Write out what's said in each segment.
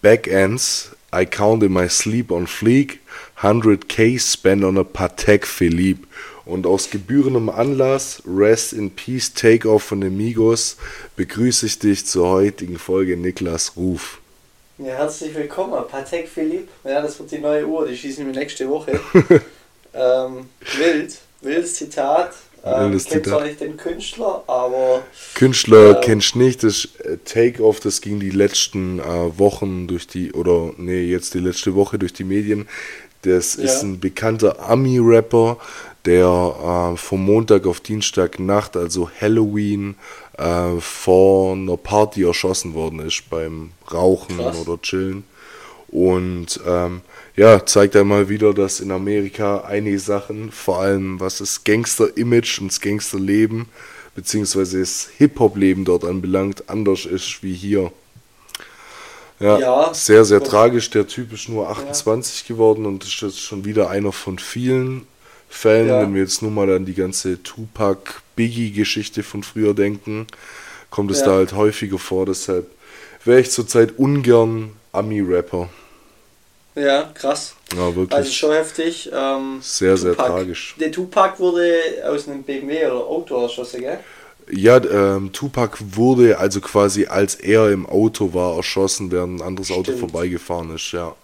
Backends, I count in my sleep on fleek, 100k spent on a Patek Philippe. Und aus gebührendem Anlass, Rest in Peace, Takeoff von Amigos, begrüße ich dich zur heutigen Folge Niklas Ruf. Ja, herzlich willkommen, Patek Philippe. Ja, das wird die neue Uhr, die schießen wir nächste Woche. ähm, wild, wildes Zitat. Ähm, ich kenne zwar nicht den Künstler, aber. Künstler äh, kennst nicht. Das äh, Take-Off, das ging die letzten äh, Wochen durch die, oder nee, jetzt die letzte Woche durch die Medien. Das ja. ist ein bekannter Ami-Rapper, der äh, vom Montag auf Dienstag Nacht, also Halloween, äh, vor einer Party erschossen worden ist beim Rauchen Krass. oder Chillen. Und ähm, ja, zeigt einmal wieder, dass in Amerika einige Sachen, vor allem was das Gangster-Image und das Gangster-Leben, beziehungsweise das Hip-Hop-Leben dort anbelangt, anders ist wie hier. Ja, ja sehr, sehr tragisch. Der Typ ist nur 28 ja. geworden und ist jetzt schon wieder einer von vielen Fällen. Ja. Wenn wir jetzt nur mal an die ganze Tupac-Biggie-Geschichte von früher denken, kommt es da halt häufiger vor. Deshalb wäre ich zurzeit ungern Ami-Rapper. Ja, krass. Ja, wirklich. Also schon heftig. Ähm, sehr, Tupac. sehr tragisch. Der Tupac wurde aus einem BMW oder Auto erschossen, gell? Ja, ähm, Tupac wurde also quasi, als er im Auto war, erschossen, während ein anderes Stimmt. Auto vorbeigefahren ist, ja.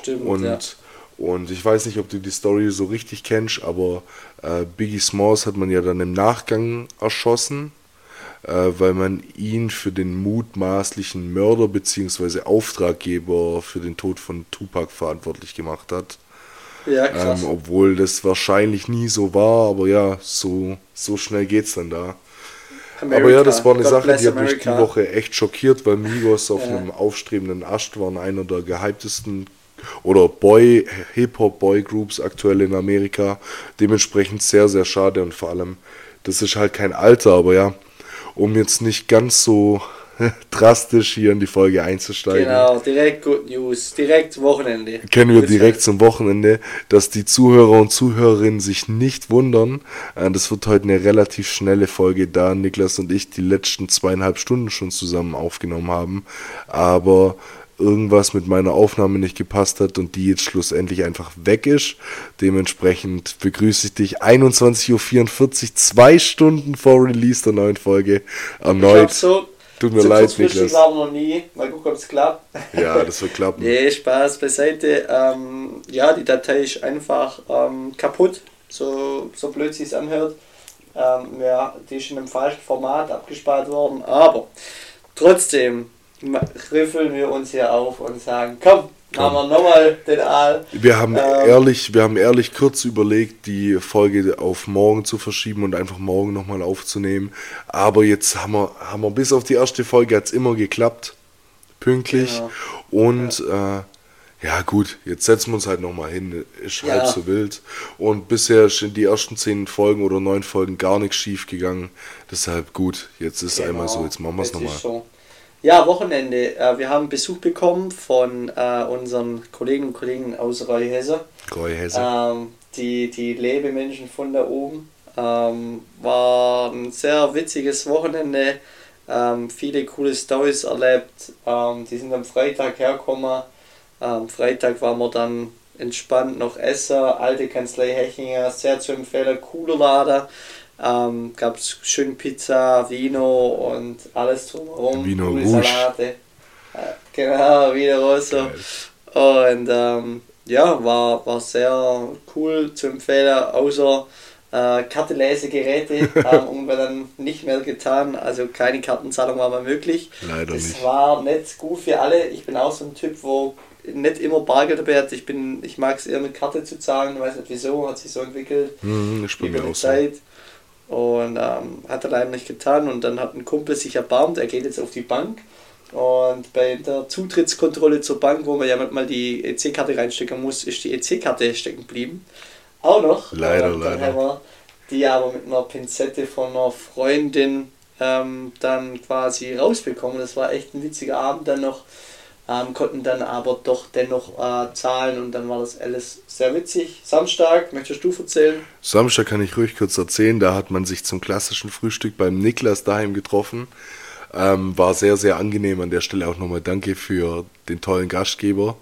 Stimmt, und, ja. Und ich weiß nicht, ob du die Story so richtig kennst, aber äh, Biggie Smalls hat man ja dann im Nachgang erschossen weil man ihn für den mutmaßlichen Mörder bzw. Auftraggeber für den Tod von Tupac verantwortlich gemacht hat. Ja, krass. Ähm, obwohl das wahrscheinlich nie so war, aber ja, so, so schnell geht's dann da. America. Aber ja, das war eine God Sache, die hat mich die Woche echt schockiert, weil Migos auf ja. einem aufstrebenden Ast waren, einer der gehyptesten oder Boy, Hip-Hop Boy Groups aktuell in Amerika. Dementsprechend sehr, sehr schade und vor allem, das ist halt kein Alter, aber ja, um jetzt nicht ganz so drastisch hier in die Folge einzusteigen. Genau, direkt Good News, direkt Wochenende. Kennen wir direkt zum Wochenende, dass die Zuhörer und Zuhörerinnen sich nicht wundern. Äh, das wird heute eine relativ schnelle Folge, da Niklas und ich die letzten zweieinhalb Stunden schon zusammen aufgenommen haben. Aber irgendwas mit meiner Aufnahme nicht gepasst hat und die jetzt schlussendlich einfach weg ist. Dementsprechend begrüße ich dich 21.44 Uhr, zwei Stunden vor Release der neuen Folge erneut. So, Tut mir so leid, Niklas. noch nie. Mal gucken, ob es klappt. Ja, das wird klappen. nee, Spaß beiseite. Ähm, ja, die Datei ist einfach ähm, kaputt, so, so blöd sie es anhört. Ähm, ja, die ist in einem falschen Format abgespart worden, aber trotzdem riffeln wir uns hier auf und sagen, komm, machen wir nochmal den Aal. Wir haben ähm, ehrlich, wir haben ehrlich kurz überlegt, die Folge auf morgen zu verschieben und einfach morgen nochmal aufzunehmen. Aber jetzt haben wir, haben wir bis auf die erste Folge hat es immer geklappt. Pünktlich. Genau. Und ja. Äh, ja gut, jetzt setzen wir uns halt nochmal hin, ist ja. halb so wild. Und bisher sind die ersten zehn Folgen oder neun Folgen gar nichts schief gegangen. Deshalb gut, jetzt ist genau. einmal so, jetzt machen wir es nochmal. So. Ja, Wochenende. Äh, wir haben Besuch bekommen von äh, unseren Kollegen und Kollegen aus Reuhesse. Reuhesse. Ähm, die, die Lebemenschen von da oben. Ähm, war ein sehr witziges Wochenende. Ähm, viele coole Stories erlebt. Ähm, die sind am Freitag hergekommen. Am Freitag waren wir dann entspannt noch essen. Alte Kanzlei Hechinger, sehr zu empfehlen. Cooler Lader. Ähm, Gab es schön Pizza, Vino und alles drumherum. Vino Rouge. Salate. Äh, genau, Vino Rosso. Und ähm, ja, war, war sehr cool zu empfehlen, außer äh, Kartenlesegeräte haben wir dann nicht mehr getan. Also keine Kartenzahlung war mehr möglich. Leider das nicht. war nicht gut für alle. Ich bin auch so ein Typ, wo nicht immer Bargeld dabei hat. Ich, ich mag es eher mit Karte zu zahlen. Weiß nicht wieso, hat sich so entwickelt. Mhm, ich über die Zeit. So. Und ähm, hat er leider nicht getan. Und dann hat ein Kumpel sich erbarmt, er geht jetzt auf die Bank. Und bei der Zutrittskontrolle zur Bank, wo man ja manchmal die EC-Karte reinstecken muss, ist die EC-Karte stecken geblieben. Auch noch. Leider, und dann leider. Haben wir die aber mit einer Pinzette von einer Freundin ähm, dann quasi rausbekommen. Das war echt ein witziger Abend dann noch ähm, konnten dann aber doch dennoch äh, zahlen und dann war das alles sehr witzig. Samstag, möchtest du erzählen? Samstag kann ich ruhig kurz erzählen, da hat man sich zum klassischen Frühstück beim Niklas daheim getroffen. Ähm, war sehr, sehr angenehm. An der Stelle auch nochmal Danke für den tollen Gastgeber.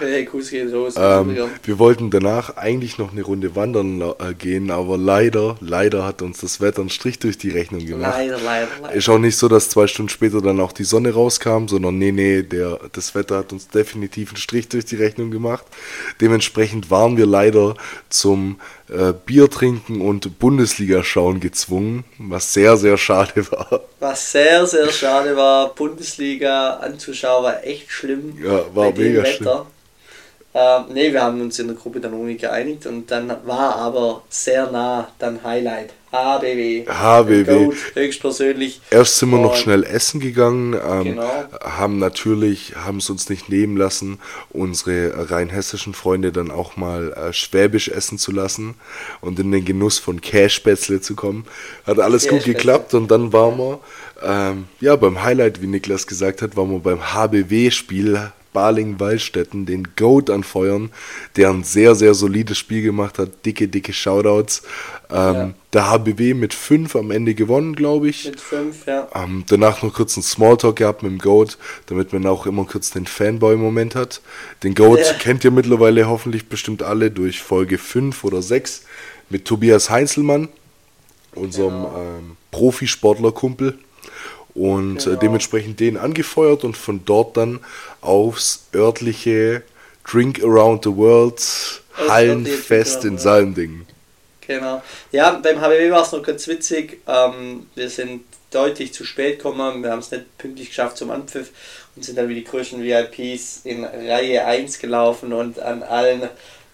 Hey, Kuss geht los. Ähm, wir wollten danach eigentlich noch eine Runde wandern äh, gehen, aber leider, leider hat uns das Wetter einen Strich durch die Rechnung gemacht. Leider, leider, leider. Ist auch nicht so, dass zwei Stunden später dann auch die Sonne rauskam, sondern nee, nee, der, das Wetter hat uns definitiv einen Strich durch die Rechnung gemacht. Dementsprechend waren wir leider zum äh, Bier trinken und Bundesliga schauen gezwungen, was sehr, sehr schade war. Was sehr, sehr schade war, Bundesliga anzuschauen, war echt schlimm. Ja, war mega schlimm. Ähm, ne, wir haben uns in der Gruppe dann irgendwie geeinigt und dann war aber sehr nah dann Highlight. HBW. HBW. höchstpersönlich. Erst sind wir noch schnell essen gegangen, ähm, genau. haben natürlich, haben es uns nicht nehmen lassen, unsere rheinhessischen Freunde dann auch mal äh, schwäbisch essen zu lassen und in den Genuss von Cashspätzle zu kommen. Hat alles gut geklappt und dann waren wir, ähm, ja, beim Highlight, wie Niklas gesagt hat, waren wir beim HBW-Spiel Baling-Wallstätten, den Goat anfeuern, der ein sehr, sehr solides Spiel gemacht hat. Dicke, dicke Shoutouts. Ähm, ja. Der HBW mit 5 am Ende gewonnen, glaube ich. Mit 5, ja. Ähm, danach noch kurz einen Smalltalk gehabt mit dem Goat, damit man auch immer kurz den Fanboy-Moment hat. Den Goat ja. kennt ihr mittlerweile hoffentlich bestimmt alle durch Folge 5 oder 6 mit Tobias Heinzelmann, unserem genau. ähm, Profisportler-Kumpel und äh, genau. dementsprechend den angefeuert und von dort dann aufs örtliche Drink Around the World Hallenfest in Salmdingen. Genau. Ja, beim HBW war es noch ganz witzig. Ähm, wir sind deutlich zu spät gekommen. Wir haben es nicht pünktlich geschafft zum Anpfiff und sind dann wie die größten VIPs in Reihe 1 gelaufen und an allen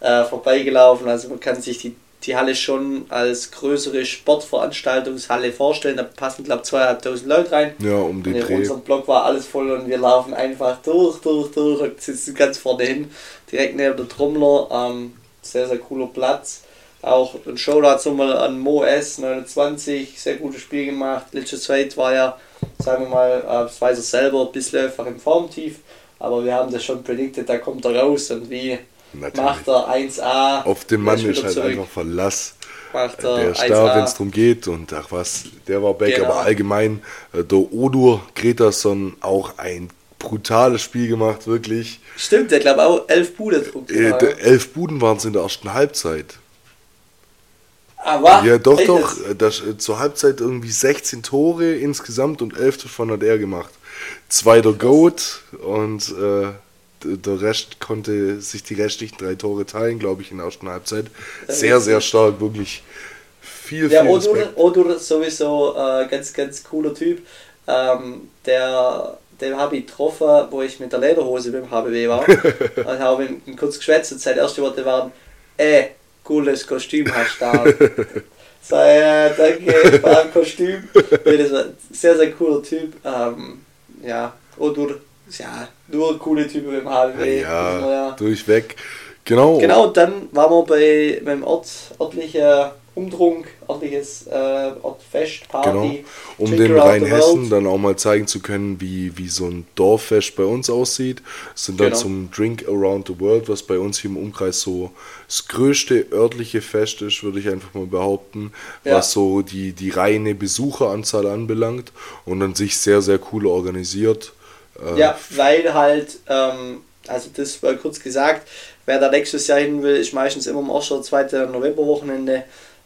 äh, vorbeigelaufen. Also man kann sich die die Halle schon als größere Sportveranstaltungshalle vorstellen. Da passen, glaube ich, zweieinhalbtausend Leute rein. Ja, um den und in Dreh. unserem Block war alles voll und wir laufen einfach durch, durch, durch und sitzen ganz vorne hin, direkt neben der Trommler. Ähm, sehr, sehr cooler Platz. Auch ein Showdown nochmal an Mo S 29, sehr gutes Spiel gemacht. Letzte Zeit war ja, sagen wir mal, äh, das weiß er selber, ein bisschen einfach im Formtief. Aber wir haben das schon predicted, da kommt er raus und wie Natürlich. Macht er 1A. Auf den Mann ist halt zurück. einfach Verlass. Macht er der ist 1A. da, wenn es darum geht. Und ach was, der war back. Genau. Aber allgemein, äh, der Odur Gretason auch ein brutales Spiel gemacht, wirklich. Stimmt, der glaube auch elf Buden äh, Elf Buden waren es in der ersten Halbzeit. Aber ja, doch, doch. Das, äh, zur Halbzeit irgendwie 16 Tore insgesamt und 11 davon hat er gemacht. Zweiter Goat und äh, der Rest konnte sich die restlichen drei Tore teilen, glaube ich, in der ersten Halbzeit. Sehr, sehr stark, wirklich viel, ja, viel Odur, Odur sowieso äh, ganz, ganz cooler Typ. Ähm, der, den habe ich getroffen, wo ich mit der Lederhose beim HBW war. und habe ihn kurz geschwätzt und seine ersten Worte waren, ey, cooles Kostüm hast du da. Sei, äh, danke, für ein Kostüm. War sehr, sehr cooler Typ. Ähm, ja, Odur ja, nur coole Typen beim HLW. Ja, ja, durchweg. Genau. Genau, und dann waren wir bei beim Ort, örtlicher Umtrunk, örtliches äh, Ortfest, Party. Genau, um Drink den Rheinhessen dann auch mal zeigen zu können, wie, wie so ein Dorffest bei uns aussieht. Sind dann genau. zum Drink Around the World, was bei uns hier im Umkreis so das größte örtliche Fest ist, würde ich einfach mal behaupten, ja. was so die, die reine Besucheranzahl anbelangt und an sich sehr, sehr cool organisiert. Äh, ja, weil halt, ähm, also das war kurz gesagt, wer da nächstes Jahr hin will, ist meistens immer 1. oder 2. Novemberwochenende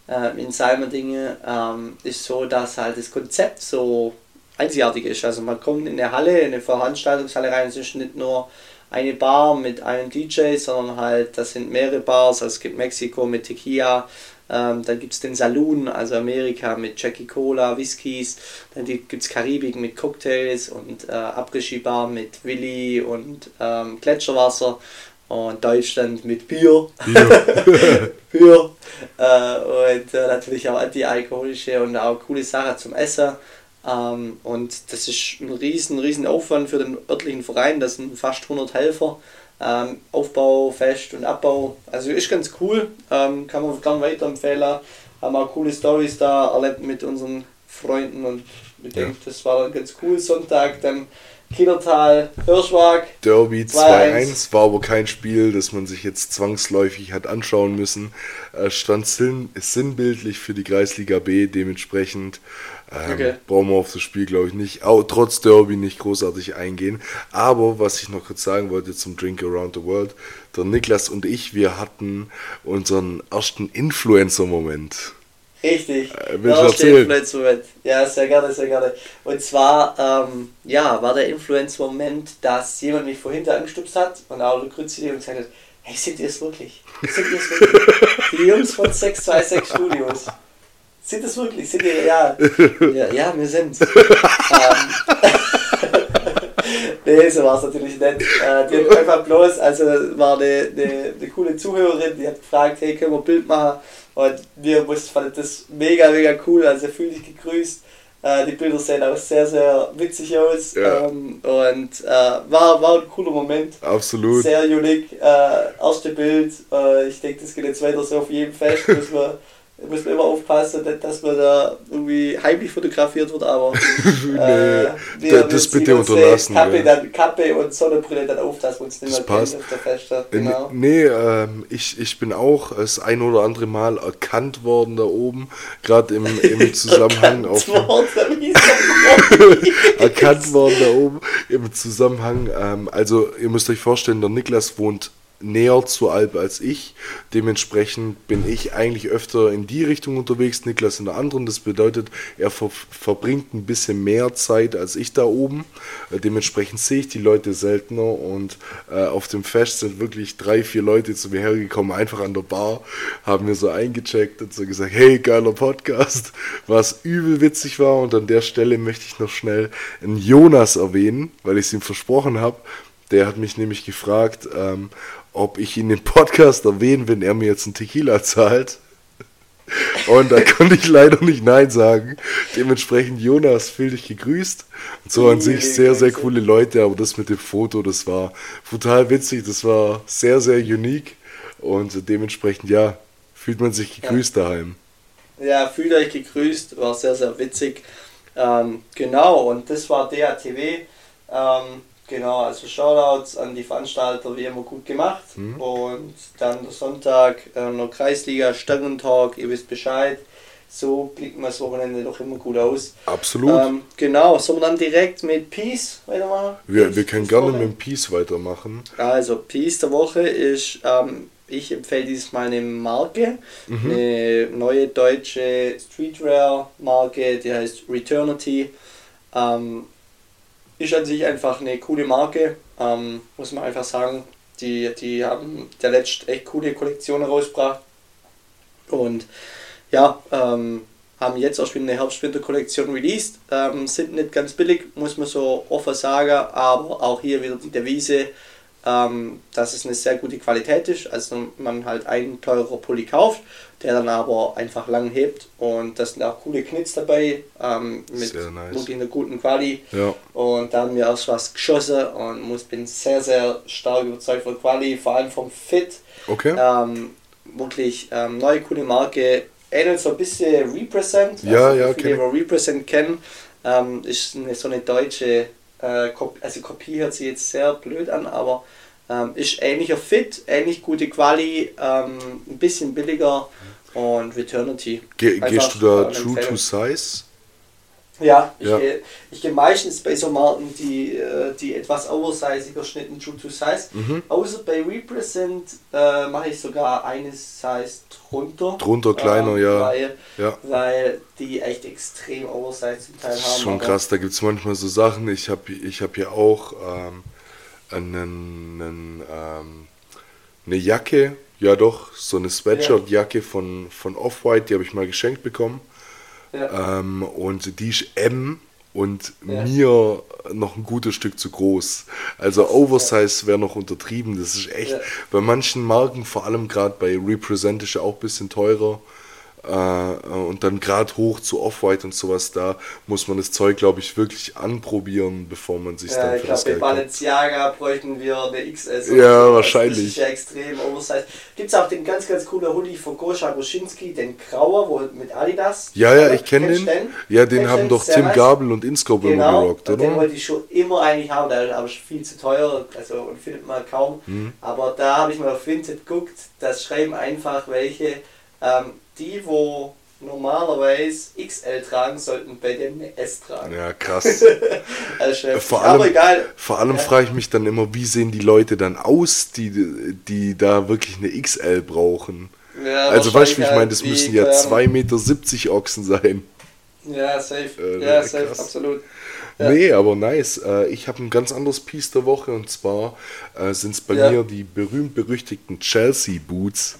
äh, in Salmerdinge. Ähm, ist so, dass halt das Konzept so einzigartig ist. Also man kommt in eine Halle, in eine Veranstaltungshalle rein, es ist nicht nur eine Bar mit einem DJ, sondern halt, das sind mehrere Bars. Also es gibt Mexiko mit Tequila, ähm, dann gibt es den Saloon, also Amerika mit Jackie Cola, Whiskys. Dann gibt es Karibik mit Cocktails und äh, Après-Ski-Bar mit Willi und ähm, Gletscherwasser. Und Deutschland mit Bier. Bier. Bier. Äh, und äh, natürlich auch antialkoholische und auch coole Sachen zum Essen. Ähm, und das ist ein riesen, riesen Aufwand für den örtlichen Verein. Das sind fast 100 Helfer. Ähm, Aufbau, Fest und Abbau. Also ist ganz cool, ähm, kann man gerne weiterempfehlen. Haben auch coole Stories da erlebt mit unseren Freunden und ich denke, das war ganz cool. Sonntag dann Kindertal, Hirschwag. Derby 2-1 war aber kein Spiel, das man sich jetzt zwangsläufig hat anschauen müssen. Äh, stand sinn sinnbildlich für die Kreisliga B, dementsprechend Ähm, okay. Brauchen wir auf das Spiel, glaube ich, nicht, auch trotz Derby nicht großartig eingehen. Aber was ich noch kurz sagen wollte zum Drink Around the World, der Niklas und ich, wir hatten unseren ersten Influencer-Moment. Richtig. Äh, will ich Influencer-Moment. Ja, sehr gerne, sehr gerne. Und zwar, ähm, ja, war der Influencer-Moment, dass jemand mich vorhin da angestupst hat und auch der Grütze und gesagt hat, hey, sind ihr es wirklich? Sind ihr es wirklich? Die Jungs von 626 Studios. Sind es wirklich? Sind ihr real? Ja, ja wir sind. ähm, nee, so war es natürlich nicht. Äh, die hat einfach bloß, also war eine, eine, eine coole Zuhörerin, die hat gefragt, hey, können wir ein Bild machen? Und wir fanden das mega, mega cool, also fühl dich gegrüßt. Äh, die Bilder sehen auch sehr, sehr witzig aus. Ja. Ähm, und äh, war, war ein cooler Moment. Absolut. Sehr unique. Erste Bild. Ich denke, das geht jetzt weiter so auf jedem Fest. Müssen wir muss man immer aufpassen, dass man da irgendwie heimlich fotografiert wird, aber äh, wir, das bitte unterlassen. Kappe, ja. dann, Kappe und Sonnenbrille dann auf, dass uns nicht mehr passt. auf der Feste. Äh, genau. Nee, ähm, ich, ich bin auch das ein oder andere Mal erkannt worden da oben, gerade im, im Zusammenhang auf erkannt worden da oben im Zusammenhang. Ähm, also ihr müsst euch vorstellen, der Niklas wohnt näher zur Alp als ich. Dementsprechend bin ich eigentlich öfter in die Richtung unterwegs, Niklas in der anderen. Das bedeutet, er ver verbringt ein bisschen mehr Zeit als ich da oben. Äh, dementsprechend sehe ich die Leute seltener und äh, auf dem Fest sind wirklich drei, vier Leute zu mir hergekommen, einfach an der Bar, haben mir so eingecheckt und so gesagt, hey, geiler Podcast, was übel witzig war. Und an der Stelle möchte ich noch schnell einen Jonas erwähnen, weil ich es ihm versprochen habe. Der hat mich nämlich gefragt, ähm, ob ich ihn im Podcast erwähne, wenn er mir jetzt einen Tequila zahlt. Und da konnte ich leider nicht Nein sagen. Dementsprechend, Jonas, fühl dich gegrüßt. Und so an sich sehr, sehr coole Leute, aber das mit dem Foto, das war total witzig, das war sehr, sehr unique. Und dementsprechend, ja, fühlt man sich gegrüßt ja. daheim. Ja, fühlt euch gegrüßt, war sehr, sehr witzig. Ähm, genau, und das war DATW. Ähm, Genau, also Shoutouts an die Veranstalter, wie immer gut gemacht. Mhm. Und dann der Sonntag äh, noch Kreisliga, Sternentalk, ihr wisst Bescheid. So blicken wir das Wochenende doch immer gut aus. Absolut. Ähm, genau, sollen wir dann direkt mit Peace weitermachen? Wir, wir können gerne mit Peace weitermachen. Also, Peace der Woche ist, ähm, ich empfehle dieses Mal eine Marke, mhm. eine neue deutsche Streetwear-Marke, die heißt Returnity. Ähm, ist an sich einfach eine coole Marke, ähm, muss man einfach sagen. Die, die haben der letzte echt coole Kollektion rausgebracht. Und ja, ähm, haben jetzt auch schon eine Herbst-Winter-Kollektion released. Ähm, sind nicht ganz billig, muss man so offen sagen, aber auch hier wieder die Devise ähm, dass es eine sehr gute Qualität ist. Also man halt einen teurer Pulli kauft, der dann aber einfach lang hebt und da sind auch coole Knits dabei ähm, mit nice. wirklich einer guten Quali. Ja. Und da haben wir auch was geschossen und muss, bin sehr, sehr stark überzeugt von Quali, vor allem vom Fit. Okay. Ähm, wirklich ähm, neue coole Marke. Ähnelt so ein bisschen Represent. Ja, also ja, viele, die Represent kennen. Ähm, ist eine, so eine deutsche äh, also Kopie hört sich jetzt sehr blöd an, aber ähm, ist ähnlicher Fit, ähnlich gute Quali, ähm, ein bisschen billiger und Returnity. Ge gehst du da true to size? Ja, ich ja. gehe geh meistens bei so Marken, die, äh, die etwas oversiziger schnitten, true to size. Mhm. Außer bei Represent äh, mache ich sogar eine Size drunter. Drunter kleiner, ähm, ja. Weil, ja. weil die echt extrem oversized zum Teil haben. Schon krass, da gibt es manchmal so Sachen. Ich habe ich hab hier auch ähm, einen, einen, ähm, eine Jacke, ja doch, so eine Sweatshirt-Jacke von, von Off-White, die habe ich mal geschenkt bekommen. Ja. Ähm, und die ist M und ja. mir noch ein gutes Stück zu groß. Also Oversize wäre noch untertrieben. Das ist echt ja. bei manchen Marken, vor allem gerade bei Represent ist ja auch ein bisschen teurer. Äh, und dann gerade hoch zu Off-White und sowas, da muss man das Zeug, glaube ich, wirklich anprobieren, bevor man sich ja, dann für ich das glaub, Geld bei Balenciaga bräuchten wir eine XS. Ja, so. wahrscheinlich. Das ist ja extrem oversized. Gibt es auch den ganz, ganz coolen Hoodie von Goscha Goschinski, den Grauer, wo mit Adidas. Ja, ja, ich kenne den. den. Ja, den haben doch Tim nice. Gabel und Inscope genau, gerockt, oder? Den wollte ich schon immer eigentlich haben, der ist aber viel zu teuer, also und findet man kaum. Mhm. Aber da habe ich mal auf Vinted geguckt, das schreiben einfach welche ähm, die, wo normalerweise XL tragen, sollten bei dem eine S tragen. Ja, krass. also vor allem, Aber egal. Vor allem ja. frage ich mich dann immer, wie sehen die Leute dann aus, die, die da wirklich eine XL brauchen? Ja, also weißt du, wie ich meine, das müssen ja 2,70 Meter Ochsen sein. Ja, safe. Äh, ja, safe, krass. absolut. Ja. Nee, aber nice. Äh, ich habe ein ganz anderes Piece der Woche und zwar äh, sind es bei ja. mir die berühmt-berüchtigten Chelsea-Boots.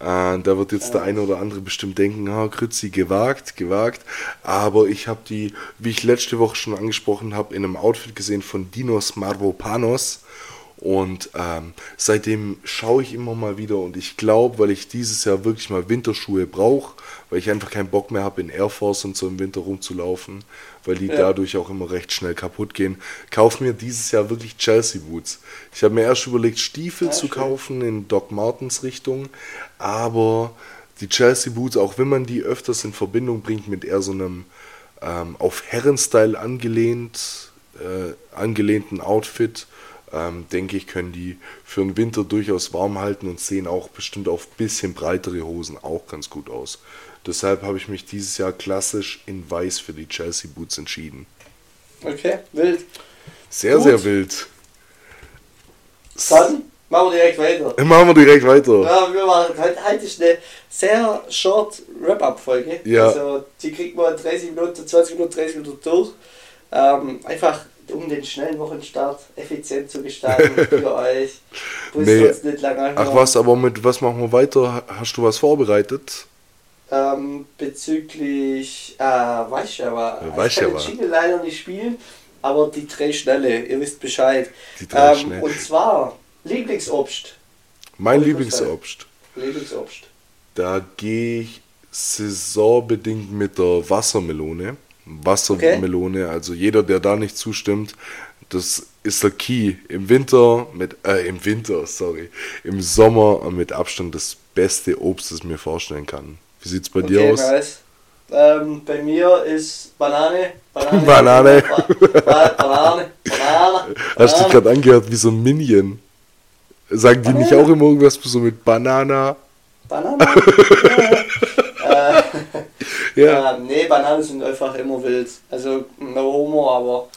Äh, da wird jetzt der eine oder andere bestimmt denken, ah, Grützi, gewagt, gewagt. Aber ich habe die, wie ich letzte Woche schon angesprochen habe, in einem Outfit gesehen von Dinos Marvopanos. Und ähm, seitdem schaue ich immer mal wieder und ich glaube, weil ich dieses Jahr wirklich mal Winterschuhe brauche, weil ich einfach keinen Bock mehr habe, in Air Force und so im Winter rumzulaufen, weil die ja. dadurch auch immer recht schnell kaputt gehen. Kauf mir dieses Jahr wirklich Chelsea Boots. Ich habe mir erst überlegt, Stiefel ja, zu schön. kaufen in Doc Martens Richtung, aber die Chelsea Boots, auch wenn man die öfters in Verbindung bringt mit eher so einem ähm, auf Herrenstyle angelehnt, äh, angelehnten Outfit, ähm, denke ich, können die für den Winter durchaus warm halten und sehen auch bestimmt auf bisschen breitere Hosen auch ganz gut aus. Deshalb habe ich mich dieses Jahr klassisch in weiß für die Chelsea Boots entschieden. Okay, wild. Sehr, Gut. sehr wild. Dann machen wir direkt weiter. Machen wir direkt weiter. Ja, wir machen, heute, heute ist eine sehr short Wrap-Up-Folge. Ja. Also die kriegt man 30 Minuten, 20 Minuten, 30 Minuten durch. Ähm, einfach um den schnellen Wochenstart effizient zu gestalten für euch. Nee. Ach was, aber mit was machen wir weiter? Hast du was vorbereitet? ähm, bezüglich äh, Weichschauer. Ja, ich kann den Jingle leider nicht spielen, aber die drei Schnelle, ihr wisst Bescheid. Die drei ähm, Schnell. Und zwar Lieblingsobst. Mein Lieblingsobst. Lieblingsobst. Da gehe ich saisonbedingt mit der Wassermelone. Wassermelone, okay. also jeder, der da nicht zustimmt, das ist der Key. Im Winter mit, äh, im Winter, sorry, im Sommer mit Abstand das beste Obst, das ich mir vorstellen kann. Wie sieht es bei okay, dir aus? Nice. Ähm, bei mir ist Banane. Banane. Banane. Ba Banane. Banane. Hast du dich gerade angehört wie so ein Minion? Sagen die Banane. nicht auch immer irgendwas so mit Banana? Banane? ja. äh, ja. Äh, nee, Bananen sind einfach immer wild. Also no homo, aber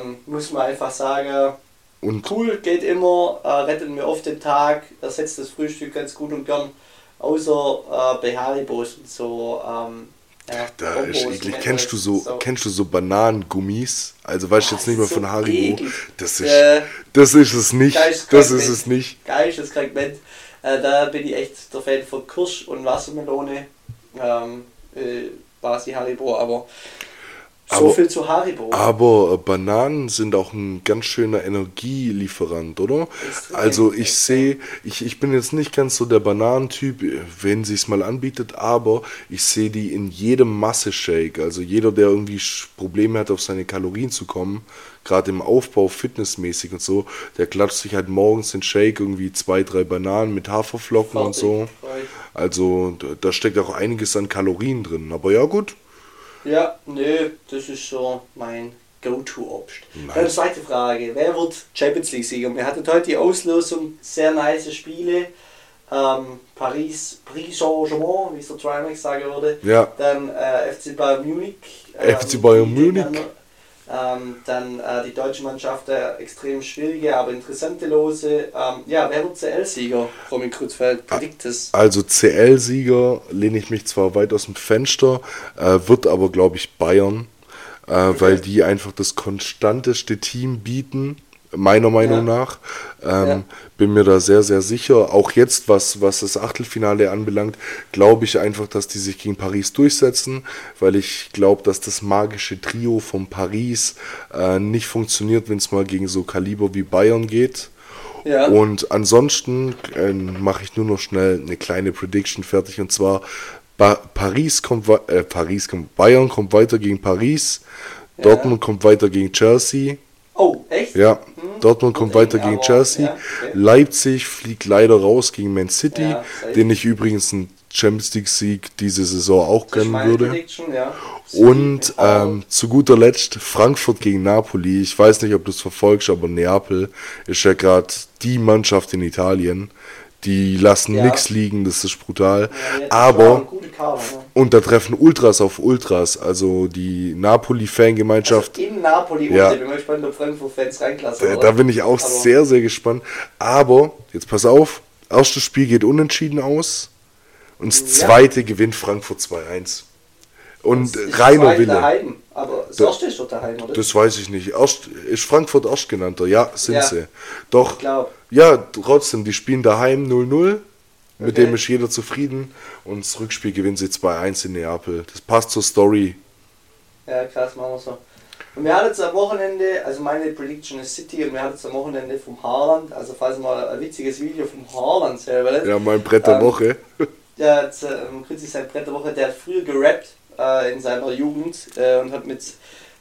ähm, muss man einfach sagen, und cool, geht immer, äh, rettet mir oft den Tag, ersetzt das Frühstück ganz gut und gern außer äh, bei Haribos und so. Ähm, ja, da ist eklig. Kennst du so, so, kennst du so Bananengummis? Also weißt du jetzt nicht mehr von Haribo. Das ist, äh, das ist es nicht. Das ist es nicht. Geisteskrankment. Äh, da bin ich echt der Fan von Kirsch und Wassermelone. Ähm, äh, quasi Haribo, aber so aber, viel zu Haribo. Aber äh, Bananen sind auch ein ganz schöner Energielieferant, oder? Also ich sehe, ich, ich bin jetzt nicht ganz so der Bananentyp, wenn sie es mal anbietet, aber ich sehe die in jedem Masse-Shake. Also jeder, der irgendwie Probleme hat, auf seine Kalorien zu kommen, gerade im Aufbau fitnessmäßig und so, der klatscht sich halt morgens den Shake irgendwie zwei, drei Bananen mit Haferflocken Fertig. und so. Also da steckt auch einiges an Kalorien drin. Aber ja gut, ja, nö, das ist so mein Go-To-Obst. Dann zweite Frage, wer wird Champions League-Sieger? Wir hatten heute die Auslosung, sehr nice Spiele. Ähm, Paris, Paris Saint-Germain, wie es der Trimax sagen würde. Ja. Dann äh, FC Bayern Munich. Ähm, FC Bayern Munich. Ähm, dann äh, die deutsche Mannschaft, äh, extrem schwierige, aber interessante Lose. Ähm, ja, wer wird CL-Sieger, Romy Kruzfeld? Predikt es. Also CL-Sieger lehne ich mich zwar weit aus dem Fenster, äh, wird aber, glaube ich, Bayern, äh, okay. weil die einfach das konstanteste Team bieten meiner Meinung ja. nach. Ähm, ja. Bin mir da sehr, sehr sicher. Auch jetzt, was, was das Achtelfinale anbelangt, glaube ich einfach, dass die sich gegen Paris durchsetzen, weil ich glaube, dass das magische Trio von Paris äh, nicht funktioniert, wenn es mal gegen so Kaliber wie Bayern geht. Ja. Und ansonsten äh, mache ich nur noch schnell eine kleine Prediction fertig und zwar ba Paris kommt äh, Paris kommt Bayern kommt weiter gegen Paris, Dortmund kommt weiter gegen Chelsea Oh, echt? Ja. Hm. Dortmund kommt weiter gegen Chelsea. Ja, okay. Leipzig fliegt leider raus gegen Man City, ja, den ich übrigens einen Champions League Sieg diese Saison auch gönnen würde. Ja. Und ähm, zu guter Letzt Frankfurt gegen Napoli. Ich weiß nicht, ob du es verfolgst, aber Neapel ist ja gerade die Mannschaft in Italien. Die lassen ja. nichts liegen, das ist brutal. aber Kader. Ne? Und da treffen Ultras auf Ultras, also die Napoli-Fangemeinschaft. Also in Napoli, Ja. ja. bin mal gespannt, ob Frankfurt-Fans reinklassen. Da, da bin ich auch Aber- sehr, sehr gespannt. Aber, jetzt pass auf, erstes Spiel geht unentschieden aus und das Ja. zweite gewinnt Frankfurt 2-1. Und Rainer Wille. Daheim, aber das Da- erste ist doch daheim, oder? Das weiß ich nicht. Erst, ist Frankfurt Erstgenannter? Ja, sind Ja. sie. Doch, ja, trotzdem, die spielen daheim 0-0. Mit Okay. dem ist jeder zufrieden. Und das Rückspiel gewinnen sie 2-1 in Neapel. Das passt zur Story. Ja, krass, machen wir so. Und wir hatten jetzt am Wochenende, also meine Prediction ist City, und wir hatten jetzt am Wochenende vom Haaland, also falls mal ein witziges Video vom Haaland wollt, Ja, mein Brett der Ähm, Woche. der hat ähm, kürzlich sein Brett der Woche, der hat früher gerappt äh, in seiner Jugend äh, und hat mit,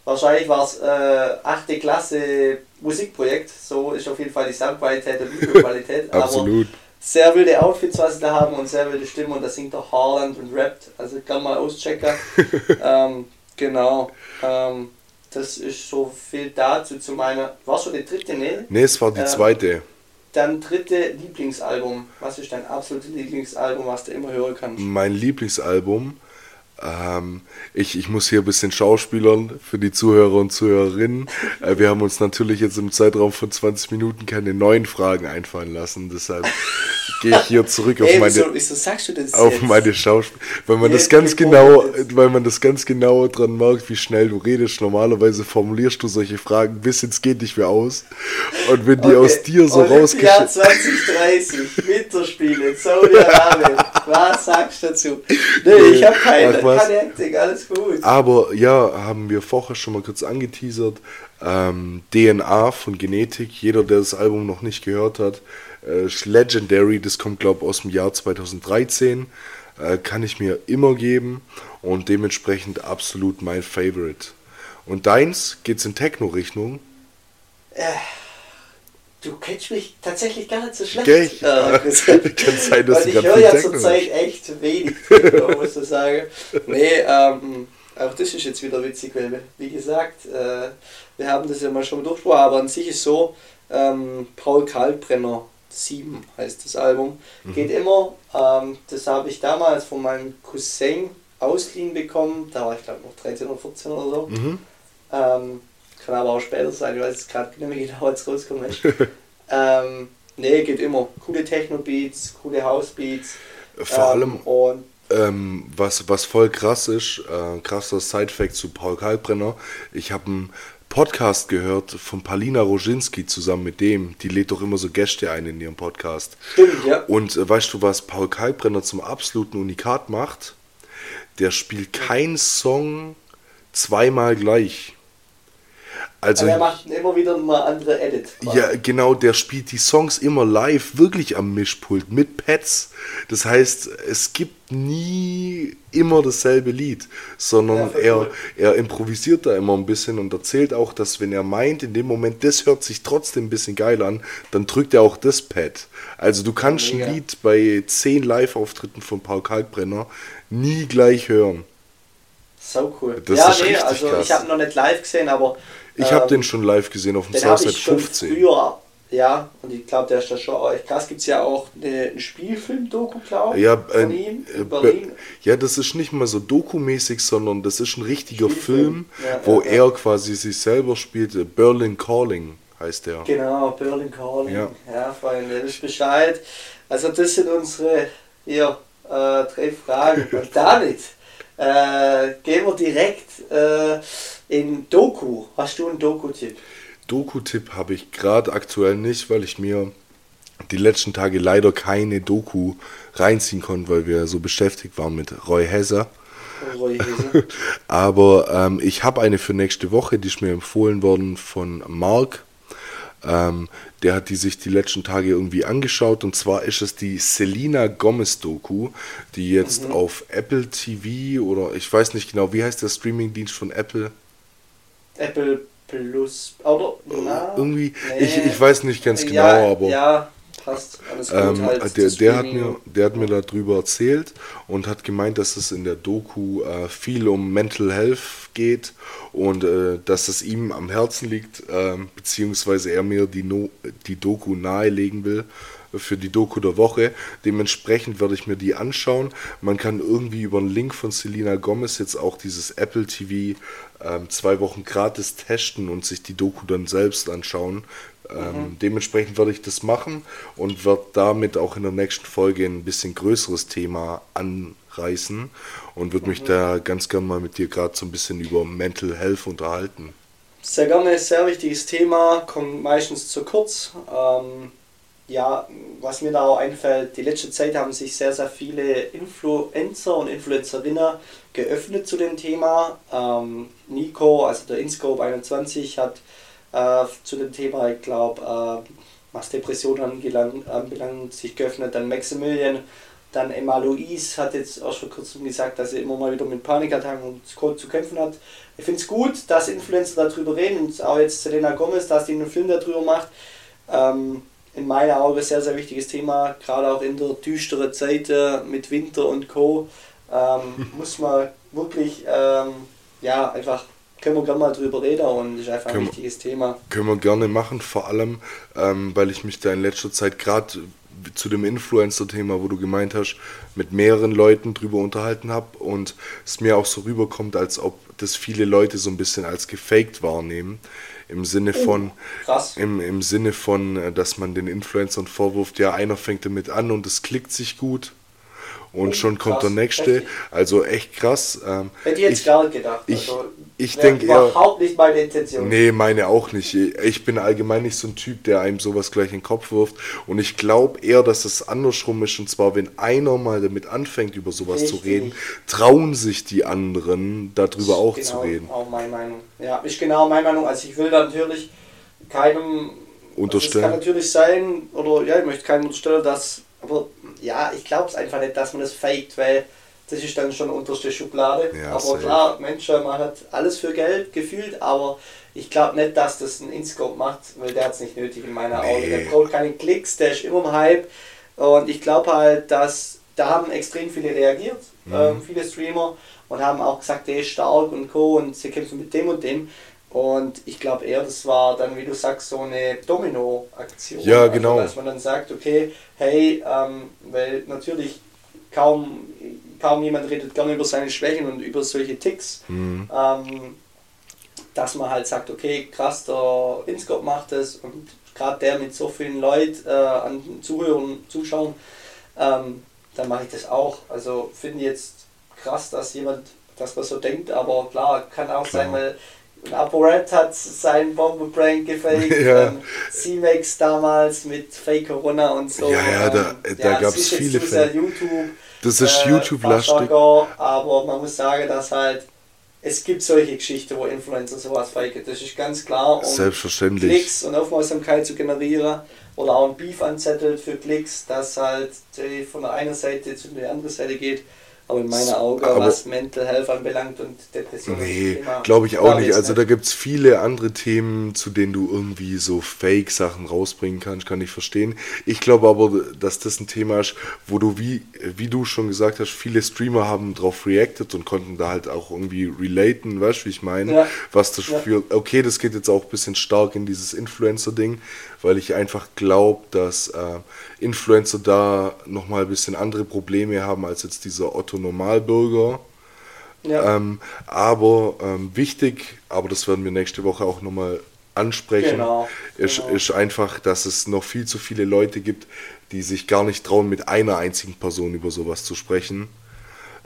wahrscheinlich war es äh, 8. Klasse Musikprojekt, so ist auf jeden Fall die Soundqualität und Videoqualität, aber Absolut. sehr wilde Outfits, was sie da haben und sehr wilde Stimme und da singt auch Haaland und rappt, also kann mal auschecken. ähm, genau, ähm, das ist so viel dazu zu meiner, war schon die dritte, ne? Ne, es war die Ähm, zweite. Dann dritte Lieblingsalbum, was ist dein absolutes Lieblingsalbum, was du immer hören kannst? Mein Lieblingsalbum. Ähm, ich, ich muss hier ein bisschen schauspielern für die Zuhörer und Zuhörerinnen. Äh, wir haben uns natürlich jetzt im Zeitraum von 20 Minuten keine neuen Fragen einfallen lassen. Deshalb gehe ich hier zurück auf Ey, meine, wieso, wieso sagst du das auf jetzt? meine Schauspiel, weil man das Jetzt ganz genau, jetzt- weil man das ganz genau dran merkt, wie schnell du redest. Normalerweise formulierst du solche Fragen bis ins geht nicht mehr aus. Und wenn die Okay, aus dir so rausgeschickt 2030, Winterspiele in Saudi-Arabien. was sagst du dazu? Nee, ich habe keine, keine Hektik, alles gut. Aber ja, haben wir vorher schon mal kurz angeteasert. Ähm, DNA von Genetik, jeder, der das Album noch nicht gehört hat, äh, Legendary, das kommt, glaube ich, aus dem Jahr 2013. Äh, kann ich mir immer geben und dementsprechend absolut mein Favorite. Und deins geht's in Techno-Richtung. Du kennst mich tatsächlich gar nicht so schlecht. Gell? Äh, Kann sein, dass ich höre ja zurzeit echt wenig Techno, muss ich sagen. Nee, ähm, auch das ist jetzt wieder witzig, weil, wie gesagt, äh, wir haben das ja mal schon durchgesprochen, aber an sich ist so, ähm, Paul Kalkbrenner 7 heißt das Album, Mhm. geht immer, ähm, das habe ich damals von meinem Cousin ausgeliehen bekommen, da war ich glaube noch 13 oder 14 oder so. Mhm. Ähm, kann aber auch später sein, ich weiß jetzt gerade nicht mehr genau, als rausgekommen ist. ähm, nee, geht immer. Coole Techno-Beats, coole House-Beats. Vor ähm, allem Und Ähm, was, was voll krass ist, äh, krasser Side-Fact zu Paul Kalkbrenner. Ich habe einen Podcast gehört von Palina Roginski zusammen mit dem. Die lädt doch immer so Gäste ein in ihrem Podcast. stimmt, ja. Und äh, weißt du, was Paul Kalkbrenner zum absoluten Unikat macht? Der spielt keinen Song zweimal gleich. Also, Aber er macht immer wieder mal andere Edit. ja, genau, der spielt die Songs immer live, wirklich am Mischpult, mit Pads. Das heißt, es gibt nie immer dasselbe Lied, sondern Ja, er, cool. er improvisiert da immer ein bisschen und erzählt auch, dass wenn er meint, in dem Moment, das hört sich trotzdem ein bisschen geil an, dann drückt er auch das Pad. Also du kannst Mega. ein Lied bei zehn Live-Auftritten von Paul Kalkbrenner nie gleich hören. So cool. Das ja, ist nee, also krass. ich habe noch nicht live gesehen, aber Ich habe ähm, den schon live gesehen auf dem habe Southside ich schon 15. früher. Ja, und ich glaube, der ist da schon auch echt krass. Gibt es ja auch eine, einen Spielfilm-Doku, glaube ich, Ja, von äh, ihm äh, in Berlin. ja, das ist nicht mal so dokumäßig, sondern das ist ein richtiger Spielfilm. Film, Ja, wo ja, ja. er quasi sich selber spielt. Äh, Berlin Calling heißt der. Genau, Berlin Calling. Ja. Ja, Freunde, ihr wisst Bescheid. Also das sind unsere hier, äh, drei Fragen. Und damit äh, gehen wir direkt äh, in Doku. Hast du einen Doku-Tipp? Doku-Tipp habe ich gerade aktuell nicht, weil ich mir die letzten Tage leider keine Doku reinziehen konnte, weil wir so beschäftigt waren mit Roy Hesser. Roy Hese? Aber ähm, ich habe eine für nächste Woche, die ist mir empfohlen worden von Mark. Ähm, der hat die sich die letzten Tage irgendwie angeschaut und zwar ist es die Selena Gomez Doku, die jetzt Mhm. auf Apple TV oder ich weiß nicht genau, wie heißt der Streamingdienst von Apple? Apple Plus. Oder? Na, Irgendwie, nee. ich, ich weiß nicht ganz genau, ja, aber Ja, passt. Alles gut, ähm, halt der, der, hat mir, der hat mir darüber erzählt und hat gemeint, dass es in der Doku äh, viel um Mental Health geht und äh, dass es ihm am Herzen liegt, äh, beziehungsweise er mir die, no die Doku nahelegen will für die Doku der Woche. Dementsprechend werde ich mir die anschauen. Man kann irgendwie über einen Link von Selena Gomez jetzt auch dieses Apple TV ähm, zwei Wochen gratis testen und sich die Doku dann selbst anschauen. Ähm, mhm. Dementsprechend werde ich das machen und werde damit auch in der nächsten Folge ein bisschen größeres Thema anreißen und würde mhm. mich da ganz gern mal mit dir gerade so ein bisschen über Mental Health unterhalten. Sehr gerne, sehr wichtiges Thema, kommt meistens zu kurz. Ähm, ja, was mir da auch einfällt, die letzte Zeit haben sich sehr, sehr viele Influencer und Influencerinnen geöffnet zu dem Thema. Ähm, Nico, also der Inscope 21, hat äh, zu dem Thema, ich glaube, äh, was Depressionen anbelangt, sich geöffnet. Dann Maximilian, dann Emma Louise hat jetzt erst vor kurzem gesagt, dass sie immer mal wieder mit Panikattacken und zu kämpfen hat. Ich finde es gut, dass Influencer darüber reden und auch jetzt Selena Gomez, dass die einen Film darüber macht. Ähm, in meinen Augen sehr, sehr wichtiges Thema, gerade auch in der düsteren Zeit äh, mit Winter und Co. Ähm, muss man wirklich, ähm, ja, einfach, können wir gerne mal drüber reden und ist einfach können, ein wichtiges Thema. Können wir gerne machen, vor allem, ähm, weil ich mich da in letzter Zeit gerade zu dem Influencer-Thema, wo du gemeint hast, mit mehreren Leuten drüber unterhalten habe und es mir auch so rüberkommt, als ob das viele Leute so ein bisschen als gefaked wahrnehmen. Im Sinne oh, von, Krass. Im, im Sinne von, äh, dass man den Influencern vorwirft, ja, einer fängt damit an und es klickt sich gut und schon kommt krass, der nächste. Also echt krass. Ähm, Hätte ich jetzt ich, gar nicht gedacht. Ich, also, ich denke eher. Überhaupt nicht meine Intention. Nee, meine auch nicht. Ich bin allgemein nicht so ein Typ, der einem sowas gleich in den Kopf wirft. Und ich glaube eher, dass es andersrum ist. Und zwar, wenn einer mal damit anfängt, über sowas Richtig. zu reden, trauen sich die anderen, darüber auch genau, zu reden. Auch meine Meinung. Ja, ist genau meine Meinung. Also ich will da natürlich keinem unterstellen. Also es kann natürlich sein, oder ja, ich möchte keinem unterstellen, dass aber ja, ich glaube es einfach nicht, dass man das faked, weil das ist dann schon unterste Schublade. Ja, aber safe. klar, Mensch, man hat alles für Geld gefühlt, aber ich glaube nicht, dass das ein Inscope macht, weil der hat es nicht nötig in meiner nee. Augen. Der braucht keine Klicks, der ist immer im Hype. Und ich glaube halt, dass da haben extrem viele reagiert, mhm. ähm, viele Streamer, und haben auch gesagt, der ist stark und Co. und sie kämpfen mit dem und dem. Und ich glaube eher, das war dann, wie du sagst, so eine Domino-Aktion. Ja, also, genau. Also, dass man dann sagt, okay, hey, ähm, weil natürlich kaum, kaum jemand redet gerne über seine Schwächen und über solche Ticks. Mhm. Ähm, dass man halt sagt, okay, krass, der Inscope macht das und gerade der mit so vielen Leuten äh, an Zuhörern, Zuschauern, ähm, dann mache ich das auch. Also finde ich jetzt krass, dass jemand, dass man so denkt, aber klar, kann auch klar. sein, weil ApoRed hat seinen Bombe-Prank gefaked. Ja. Ähm, C-Max damals mit Fake Corona und so. Ja, ja, da, ähm, da ja, gab es viele Fälle. YouTube, das ist äh, YouTube-lastig. Aber man muss sagen, dass halt es gibt solche Geschichten, wo Influencer sowas faken. Das ist ganz klar. Um Selbstverständlich. Klicks und Aufmerksamkeit zu generieren oder auch ein Beef anzettelt für Klicks, dass halt von der einen Seite zu der anderen Seite geht. Aber in meiner Augen, aber was Mental Health anbelangt und Depression. Nee, glaube ich auch nicht. Also da gibt es viele andere Themen, zu denen du irgendwie so Fake-Sachen rausbringen kannst, kann ich verstehen. Ich glaube aber, dass das ein Thema ist, wo du, wie, wie du schon gesagt hast, viele Streamer haben drauf reacted und konnten da halt auch irgendwie relaten, weißt du, wie ich meine? Ja. Was das ja. für, okay, das geht jetzt auch ein bisschen stark in dieses Influencer-Ding, weil ich einfach glaube, dass äh, Influencer da nochmal ein bisschen andere Probleme haben als jetzt dieser Otto Normalbürger. Ja. Ähm, aber ähm, wichtig, aber das werden wir nächste Woche auch nochmal ansprechen, genau, ist, genau. ist einfach, dass es noch viel zu viele Leute gibt, die sich gar nicht trauen, mit einer einzigen Person über sowas zu sprechen.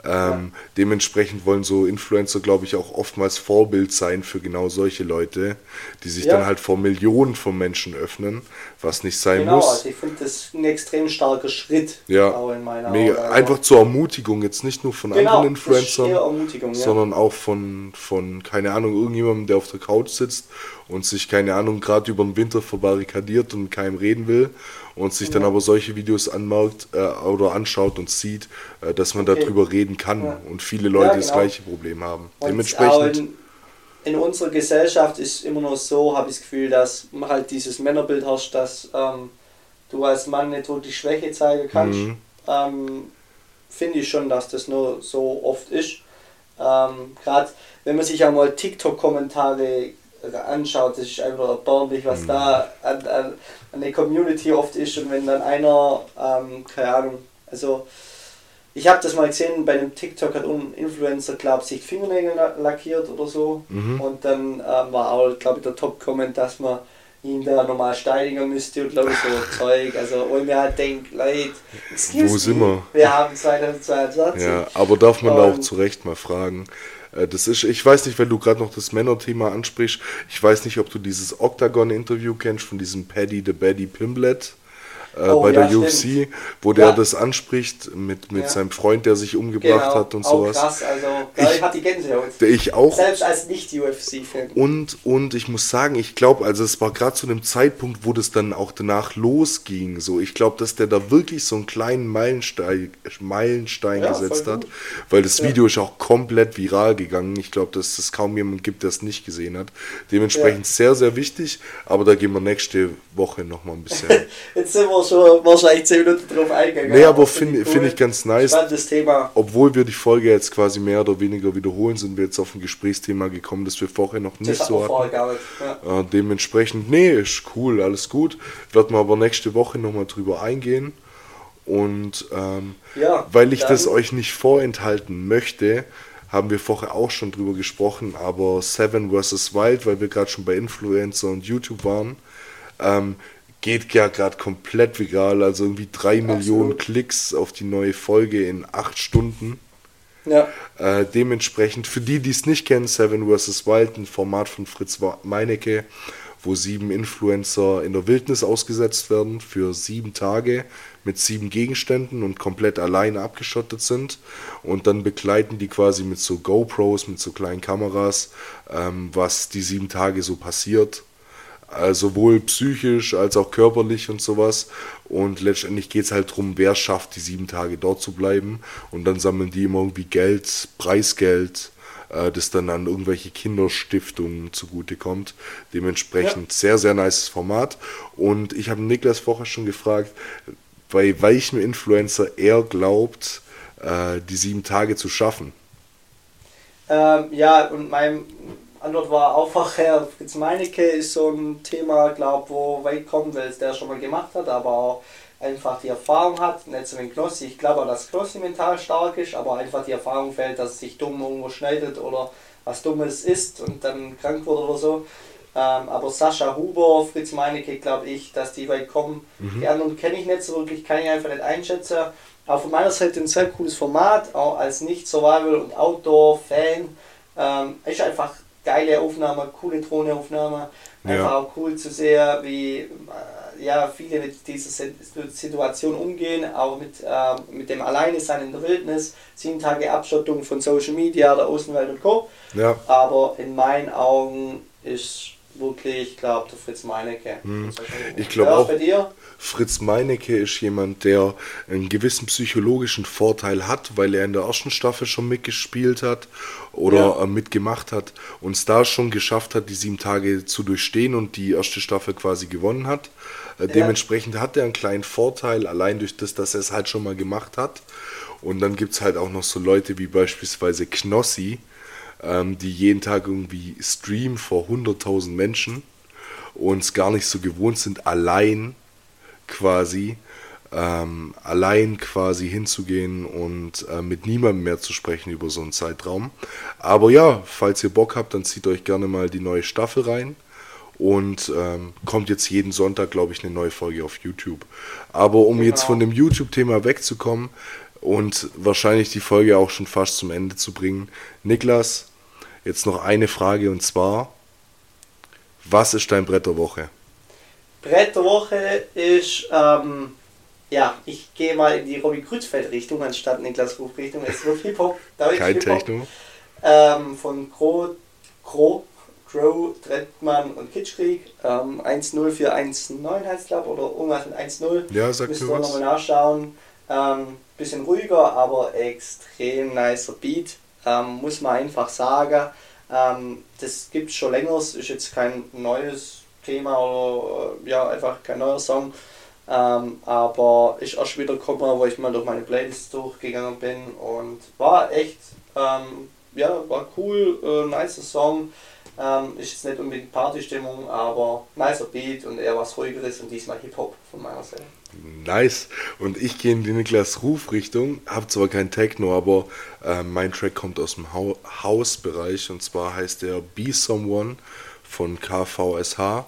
Ähm, ja. Dementsprechend wollen so Influencer, glaube ich, auch oftmals Vorbild sein für genau solche Leute, die sich ja. dann halt vor Millionen von Menschen öffnen, was nicht sein genau, muss. Also ich finde das ein extrem starker Schritt. Ja. Also einfach zur Ermutigung, jetzt nicht nur von genau, anderen Influencern, ja. sondern auch von, von, keine Ahnung, irgendjemandem, der auf der Couch sitzt und sich, keine Ahnung, gerade über den Winter verbarrikadiert und mit keinem reden will und sich dann aber solche Videos anmerkt äh, oder anschaut und sieht, äh, dass man okay. darüber reden kann ja. und viele Leute ja, genau. das gleiche Problem haben. Und Dementsprechend. In, in, unserer Gesellschaft ist immer noch so, habe ich das Gefühl, dass man halt dieses Männerbild herrscht, dass ähm, du als Mann nicht wirklich Schwäche zeigen kannst. Mhm. Ähm, Finde ich schon, dass das nur so oft ist. Ähm, Gerade wenn man sich auch mal TikTok-Kommentare anschaut, das ist einfach erbärmlich, was mhm. da an, an, an der Community oft ist. Und wenn dann einer, ähm, keine Ahnung, also ich habe das mal gesehen, bei einem TikTok hat ein Influencer, glaube ich, sich Fingernägel lackiert oder so. Mhm. Und dann ähm, war auch, glaube ich, der Top-Comment, dass man ihn da nochmal steinigen müsste und glaube ich so Zeug. Also, wo ich mir halt denke, Leute, wo sind wir? Wir haben 2022. Ja, aber darf man da auch zu Recht mal fragen. Äh, das ist, ich weiß nicht, wenn du gerade noch das Männerthema ansprichst, ich weiß nicht, ob du dieses Octagon-Interview kennst von diesem Paddy the Baddy Pimblet äh, oh, bei ja, der UFC, wo der das anspricht mit, mit ja. seinem Freund, der sich umgebracht genau. hat und auch sowas. Krass, also ich, ich hatte Gänsehaut. Ich auch. Selbst als Nicht-UFC-Fan. Und, und ich muss sagen, ich glaube, also es war gerade zu einem Zeitpunkt, wo das dann auch danach losging. So, ich glaube, dass der da wirklich so einen kleinen Meilenstein, Meilenstein ja, gesetzt hat, weil das Video ist auch komplett viral gegangen. Ich glaube, dass es kaum jemand gibt, der es nicht gesehen hat. Dementsprechend sehr, sehr wichtig, aber da gehen wir nächste Woche nochmal ein bisschen. Jetzt sind wir schon wahrscheinlich 10 Minuten drauf eingegangen. Nee, aber finde cool. find ich ganz nice. Spannendes Thema. Obwohl wir die Folge jetzt quasi mehr oder weniger wiederholen, sind wir jetzt auf ein Gesprächsthema gekommen, das wir vorher noch nicht das so hatten. Ja. Äh, dementsprechend, nee, ist cool, alles gut. Werden wir aber nächste Woche nochmal drüber eingehen. Und ähm, ja, weil ich das euch nicht vorenthalten möchte, haben wir vorher auch schon drüber gesprochen, aber Seven vs. Wild, weil wir gerade schon bei Influencer und YouTube waren, ähm, geht ja gerade komplett viral. Also irgendwie drei Absolut. Millionen Klicks auf die neue Folge in acht Stunden. Ja. Äh, dementsprechend, für die, die es nicht kennen, Seven vs. Wild, ein Format von Fritz Meinecke, wo sieben Influencer in der Wildnis ausgesetzt werden für sieben Tage mit sieben Gegenständen und komplett alleine abgeschottet sind. Und dann begleiten die quasi mit so GoPros, mit so kleinen Kameras, ähm, was die sieben Tage so passiert äh, sowohl psychisch als auch körperlich und sowas. Und letztendlich geht es halt darum, wer schafft, die sieben Tage dort zu bleiben. Und dann sammeln die immer irgendwie Geld, Preisgeld, äh, das dann an irgendwelche Kinderstiftungen zugutekommt. Dementsprechend ja. sehr, sehr nice Format. Und ich habe Niklas vorher schon gefragt, bei welchem Influencer er glaubt, äh, die sieben Tage zu schaffen. Ähm, ja, und mein Antwort war auch Herr Fritz Meinecke ist so ein Thema, glaube wo weit kommen will, der schon mal gemacht hat, aber auch einfach die Erfahrung hat, nicht so wie Knossi. Ich glaube auch, dass Knossi mental stark ist, aber einfach die Erfahrung fällt, dass es sich dumm irgendwo schneidet oder was Dummes ist und dann krank wird oder so. Ähm, aber Sascha Huber, Fritz Meinecke, glaube ich, dass die weit kommen. Mhm. Die anderen kenne ich nicht so wirklich, kann ich einfach nicht einschätzen. Aber von meiner Seite ein sehr cooles Format, auch als Nicht-Survival- und Outdoor-Fan. Ähm, ist einfach geile Aufnahme, coole Drohnenaufnahme. Einfach ja. auch cool zu sehen, wie äh, ja, viele mit dieser Situation umgehen, auch mit, äh, mit dem Alleinesein in der Wildnis, sieben Tage Abschottung von Social Media, der Außenwelt und Co. Ja. Aber in meinen Augen ist wirklich, ich glaube, der Fritz Meinecke. Hm. Ich glaube auch. Bei dir? Fritz Meinecke ist jemand, der einen gewissen psychologischen Vorteil hat, weil er in der ersten Staffel schon mitgespielt hat oder ja. Äh, mitgemacht hat und es da schon geschafft hat, die sieben Tage zu durchstehen und die erste Staffel quasi gewonnen hat. Äh, ja. Dementsprechend hat er einen kleinen Vorteil, allein durch das, dass er es halt schon mal gemacht hat. Und dann gibt es halt auch noch so Leute wie beispielsweise Knossi, ähm, die jeden Tag irgendwie streamen vor 100.000 Menschen und es gar nicht so gewohnt sind, allein quasi ähm, allein quasi hinzugehen und äh, mit niemandem mehr zu sprechen über so einen Zeitraum. Aber ja, falls ihr Bock habt, dann zieht euch gerne mal die neue Staffel rein. Und ähm, kommt jetzt jeden Sonntag, glaube ich, eine neue Folge auf YouTube. Aber um genau. jetzt von dem YouTube-Thema wegzukommen und wahrscheinlich die Folge auch schon fast zum Ende zu bringen, Niklas, jetzt noch eine Frage und zwar, was ist dein Brett der Woche? Brett der Woche ist, ähm, ja, ich gehe mal in die Robby Krützfeld Richtung anstatt Niklas Ruf Richtung. Es wird Hip-Hop. Kein Techno. Ähm, von Gro, Gro, Crow, Trettmann und Kitschkrieg. Ähm, 1-0 für 1-9 heißt glaube oder irgendwas mit 1-0. Ja, sagt Müsst ihr was. nochmal nachschauen. Ähm, bisschen ruhiger, aber extrem nicer Beat. Ähm, muss man einfach sagen. Ähm, das gibt es schon länger, ist jetzt kein neues Thema oder äh, ja, einfach kein neuer Song. Ähm, aber ich erst wieder gekommen, wo ich mal durch meine Playlist durchgegangen bin und war echt, ähm, ja, war cool, äh, nicer Song. Ähm, ist jetzt nicht unbedingt Partystimmung, aber nicer Beat und eher was ruhigeres und diesmal Hip-Hop von meiner Seite. Nice. Und ich gehe in die Niklas Ruf-Richtung, habe zwar kein Techno, aber äh, mein Track kommt aus dem House-Bereich und zwar heißt der Be Someone von KVSH.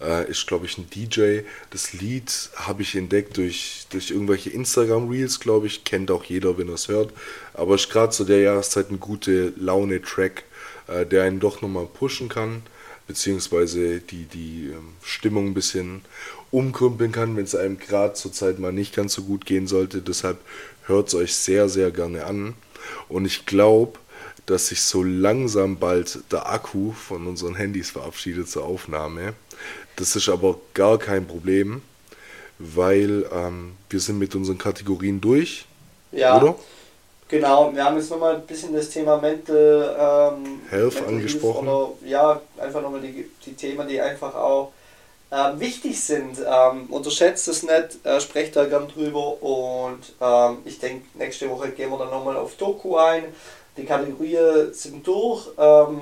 Äh, ist, glaube ich, ein DJ. Das Lied habe ich entdeckt durch, durch irgendwelche Instagram-Reels, glaube ich. Kennt auch jeder, wenn er es hört. Aber ist gerade zu der Jahreszeit ein gute Laune-Track, äh, der einen doch nochmal pushen kann, beziehungsweise die, die ähm, Stimmung ein bisschen umkrümpeln kann, wenn es einem gerade zur Zeit mal nicht ganz so gut gehen sollte. Deshalb hört es euch sehr, sehr gerne an. Und ich glaube, dass sich so langsam bald der Akku von unseren Handys verabschiedet zur Aufnahme. Das ist aber gar kein Problem, weil ähm, wir sind mit unseren Kategorien durch. Ja. Oder? Genau, wir haben jetzt nochmal ein bisschen das Thema Mental ähm, Health Mental angesprochen. Oder, ja, einfach nochmal die, die Themen, die einfach auch ähm, wichtig sind. Ähm, unterschätzt es nicht, äh, sprecht da gern drüber und ähm, ich denke, nächste Woche gehen wir dann nochmal auf Doku ein. Die Kategorien sind durch. Ähm,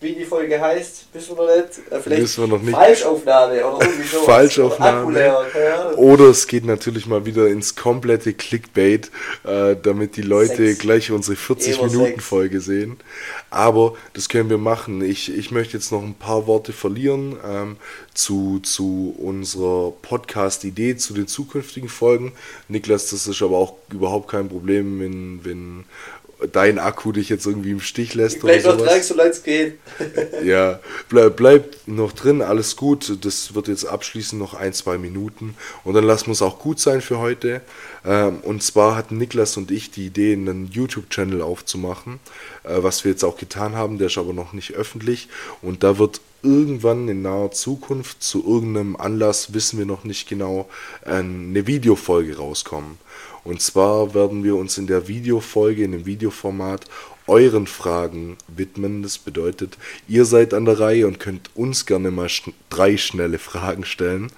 wie die Folge heißt, wissen wir nicht. Äh, vielleicht wissen wir noch nicht. Falschaufnahme oder irgendwie sowas. Falschaufnahme. Oder, oder es geht natürlich mal wieder ins komplette Clickbait, äh, damit die Leute Sechs. gleich unsere 40-Minuten-Folge sehen. Aber das können wir machen. Ich, ich möchte jetzt noch ein paar Worte verlieren ähm, zu, zu unserer Podcast-Idee, zu den zukünftigen Folgen. Niklas, das ist aber auch überhaupt kein Problem, wenn, wenn dein Akku dich jetzt irgendwie im Stich lässt bleib oder noch dran, solange es geht. ja, bleib, bleib noch drin, alles gut. Das wird jetzt abschließen, noch ein, zwei Minuten. Und dann lassen wir es auch gut sein für heute. Ähm, und zwar hatten Niklas und ich die Idee, einen YouTube-Channel aufzumachen, äh, was wir jetzt auch getan haben. Der ist aber noch nicht öffentlich. Und da wird irgendwann in naher Zukunft zu irgendeinem Anlass, wissen wir noch nicht genau, eine Videofolge rauskommen. Und zwar werden wir uns in der Videofolge, in dem Videoformat, euren Fragen widmen. Das bedeutet, ihr seid an der Reihe und könnt uns gerne mal schn drei schnelle Fragen stellen.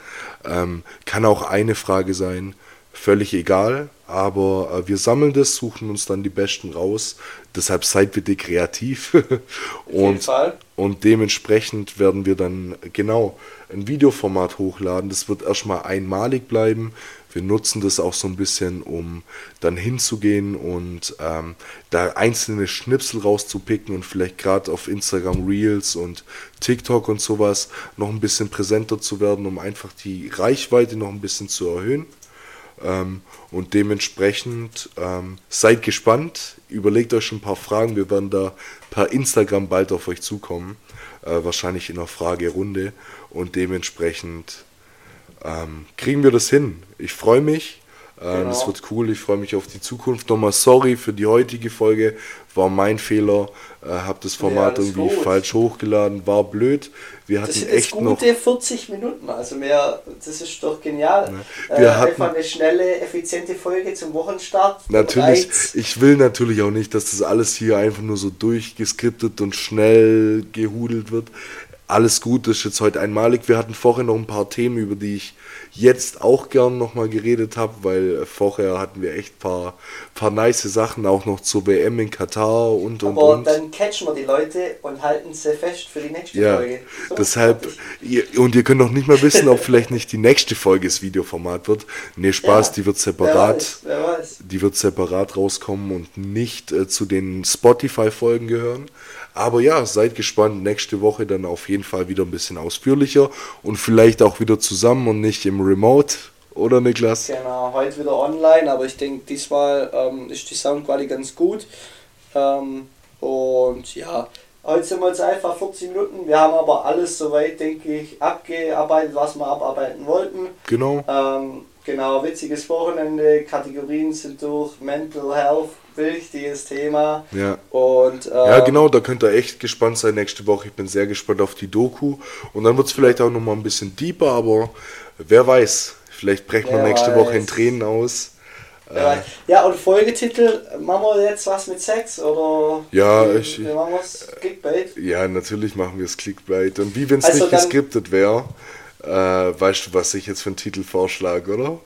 Ähm, kann auch eine Frage sein, völlig egal, aber äh, wir sammeln das, suchen uns dann die besten raus. Deshalb seid bitte kreativ. und, und dementsprechend werden wir dann genau ein Videoformat hochladen. Das wird erstmal einmalig bleiben wir nutzen das auch so ein bisschen, um dann hinzugehen und ähm, da einzelne Schnipsel rauszupicken und vielleicht gerade auf Instagram Reels und TikTok und sowas noch ein bisschen präsenter zu werden, um einfach die Reichweite noch ein bisschen zu erhöhen. Ähm, und dementsprechend ähm, seid gespannt, überlegt euch ein paar Fragen. Wir werden da per Instagram bald auf euch zukommen, äh, wahrscheinlich in einer Fragerunde. Und dementsprechend ähm, kriegen wir das hin. Ich freue mich. Ähm, genau. Das wird cool. Ich freue mich auf die Zukunft. Nochmal sorry für die heutige Folge. War mein Fehler. Äh, hab das Format ja, irgendwie gut. falsch hochgeladen. War blöd. Wir hatten das sind echt gute noch 40 Minuten. Also mehr, das ist doch genial. Ja. Wir äh, hatten, einfach eine schnelle, effiziente Folge zum Wochenstart. Natürlich. Ich will natürlich auch nicht, dass das alles hier einfach nur so durchgeskriptet und schnell gehudelt wird alles gut, das ist jetzt heute einmalig. Wir hatten vorher noch ein paar Themen, über die ich jetzt auch gern nochmal geredet habe, weil vorher hatten wir echt ein paar, paar nice Sachen, auch noch zur WM in Katar und und Aber und. dann catchen wir die Leute und halten sie fest für die nächste ja, Folge. So, deshalb, ihr, und ihr könnt noch nicht mal wissen, ob vielleicht nicht die nächste Folge das Videoformat wird. Ne, Spaß, ja, die wird separat, wer weiß, wer weiß. die wird separat rauskommen und nicht äh, zu den Spotify-Folgen gehören. Aber ja, seid gespannt. Nächste Woche dann auf jeden Fall wieder ein bisschen ausführlicher und vielleicht auch wieder zusammen und nicht im Remote. Oder Niklas? Genau, heute wieder online, aber ich denke, diesmal ähm, ist die Soundqualität ganz gut. Ähm, und ja, heute sind wir jetzt einfach 40 Minuten. Wir haben aber alles soweit, denke ich, abgearbeitet, was wir abarbeiten wollten. Genau. Ähm, genau, witziges Wochenende, Kategorien sind durch, Mental Health, wichtiges Thema. Ja. Und, ähm, ja, genau, da könnt ihr echt gespannt sein nächste Woche. Ich bin sehr gespannt auf die Doku. Und dann wird es vielleicht auch nochmal ein bisschen deeper, aber wer weiß, vielleicht brechen wir nächste weiß. Woche in Tränen aus. Äh, ja, und Folgetitel, machen wir jetzt was mit Sex oder ja, wie, ich, wie machen wir es? Clickbait? Ja, natürlich machen wir es Clickbait. Und wie wenn es also nicht geskriptet wäre. Äh, weißt du, was ich jetzt für einen Titel vorschlage, oder?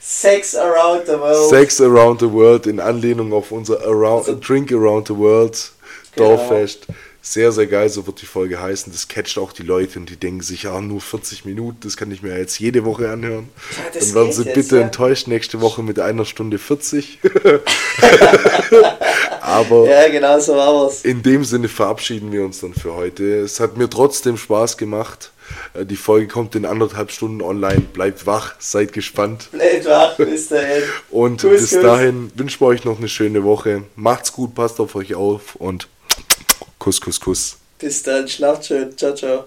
Sex Around the World. Sex Around the World in Anlehnung auf unser Around, also, Drink Around the World genau. Dorffest. Sehr, sehr geil, so wird die Folge heißen. Das catcht auch die Leute und die denken sich, ja, nur 40 Minuten, das kann ich mir jetzt jede Woche anhören. Ja, Dann werden sie jetzt, bitte ja. enttäuscht nächste Woche mit einer Stunde 40. Aber ja, genau so war es. in dem Sinne verabschieden wir uns dann für heute. Es hat mir trotzdem Spaß gemacht. Äh, die Folge kommt in anderthalb Stunden online. Bleibt wach, seid gespannt. Bleibt wach, bis dahin. Und Kuss, bis dahin wünschen wir euch noch eine schöne Woche. Macht's gut, passt auf euch auf und Kuss, Kuss, Kuss. Bis dann, schlaft schön. Ciao, ciao.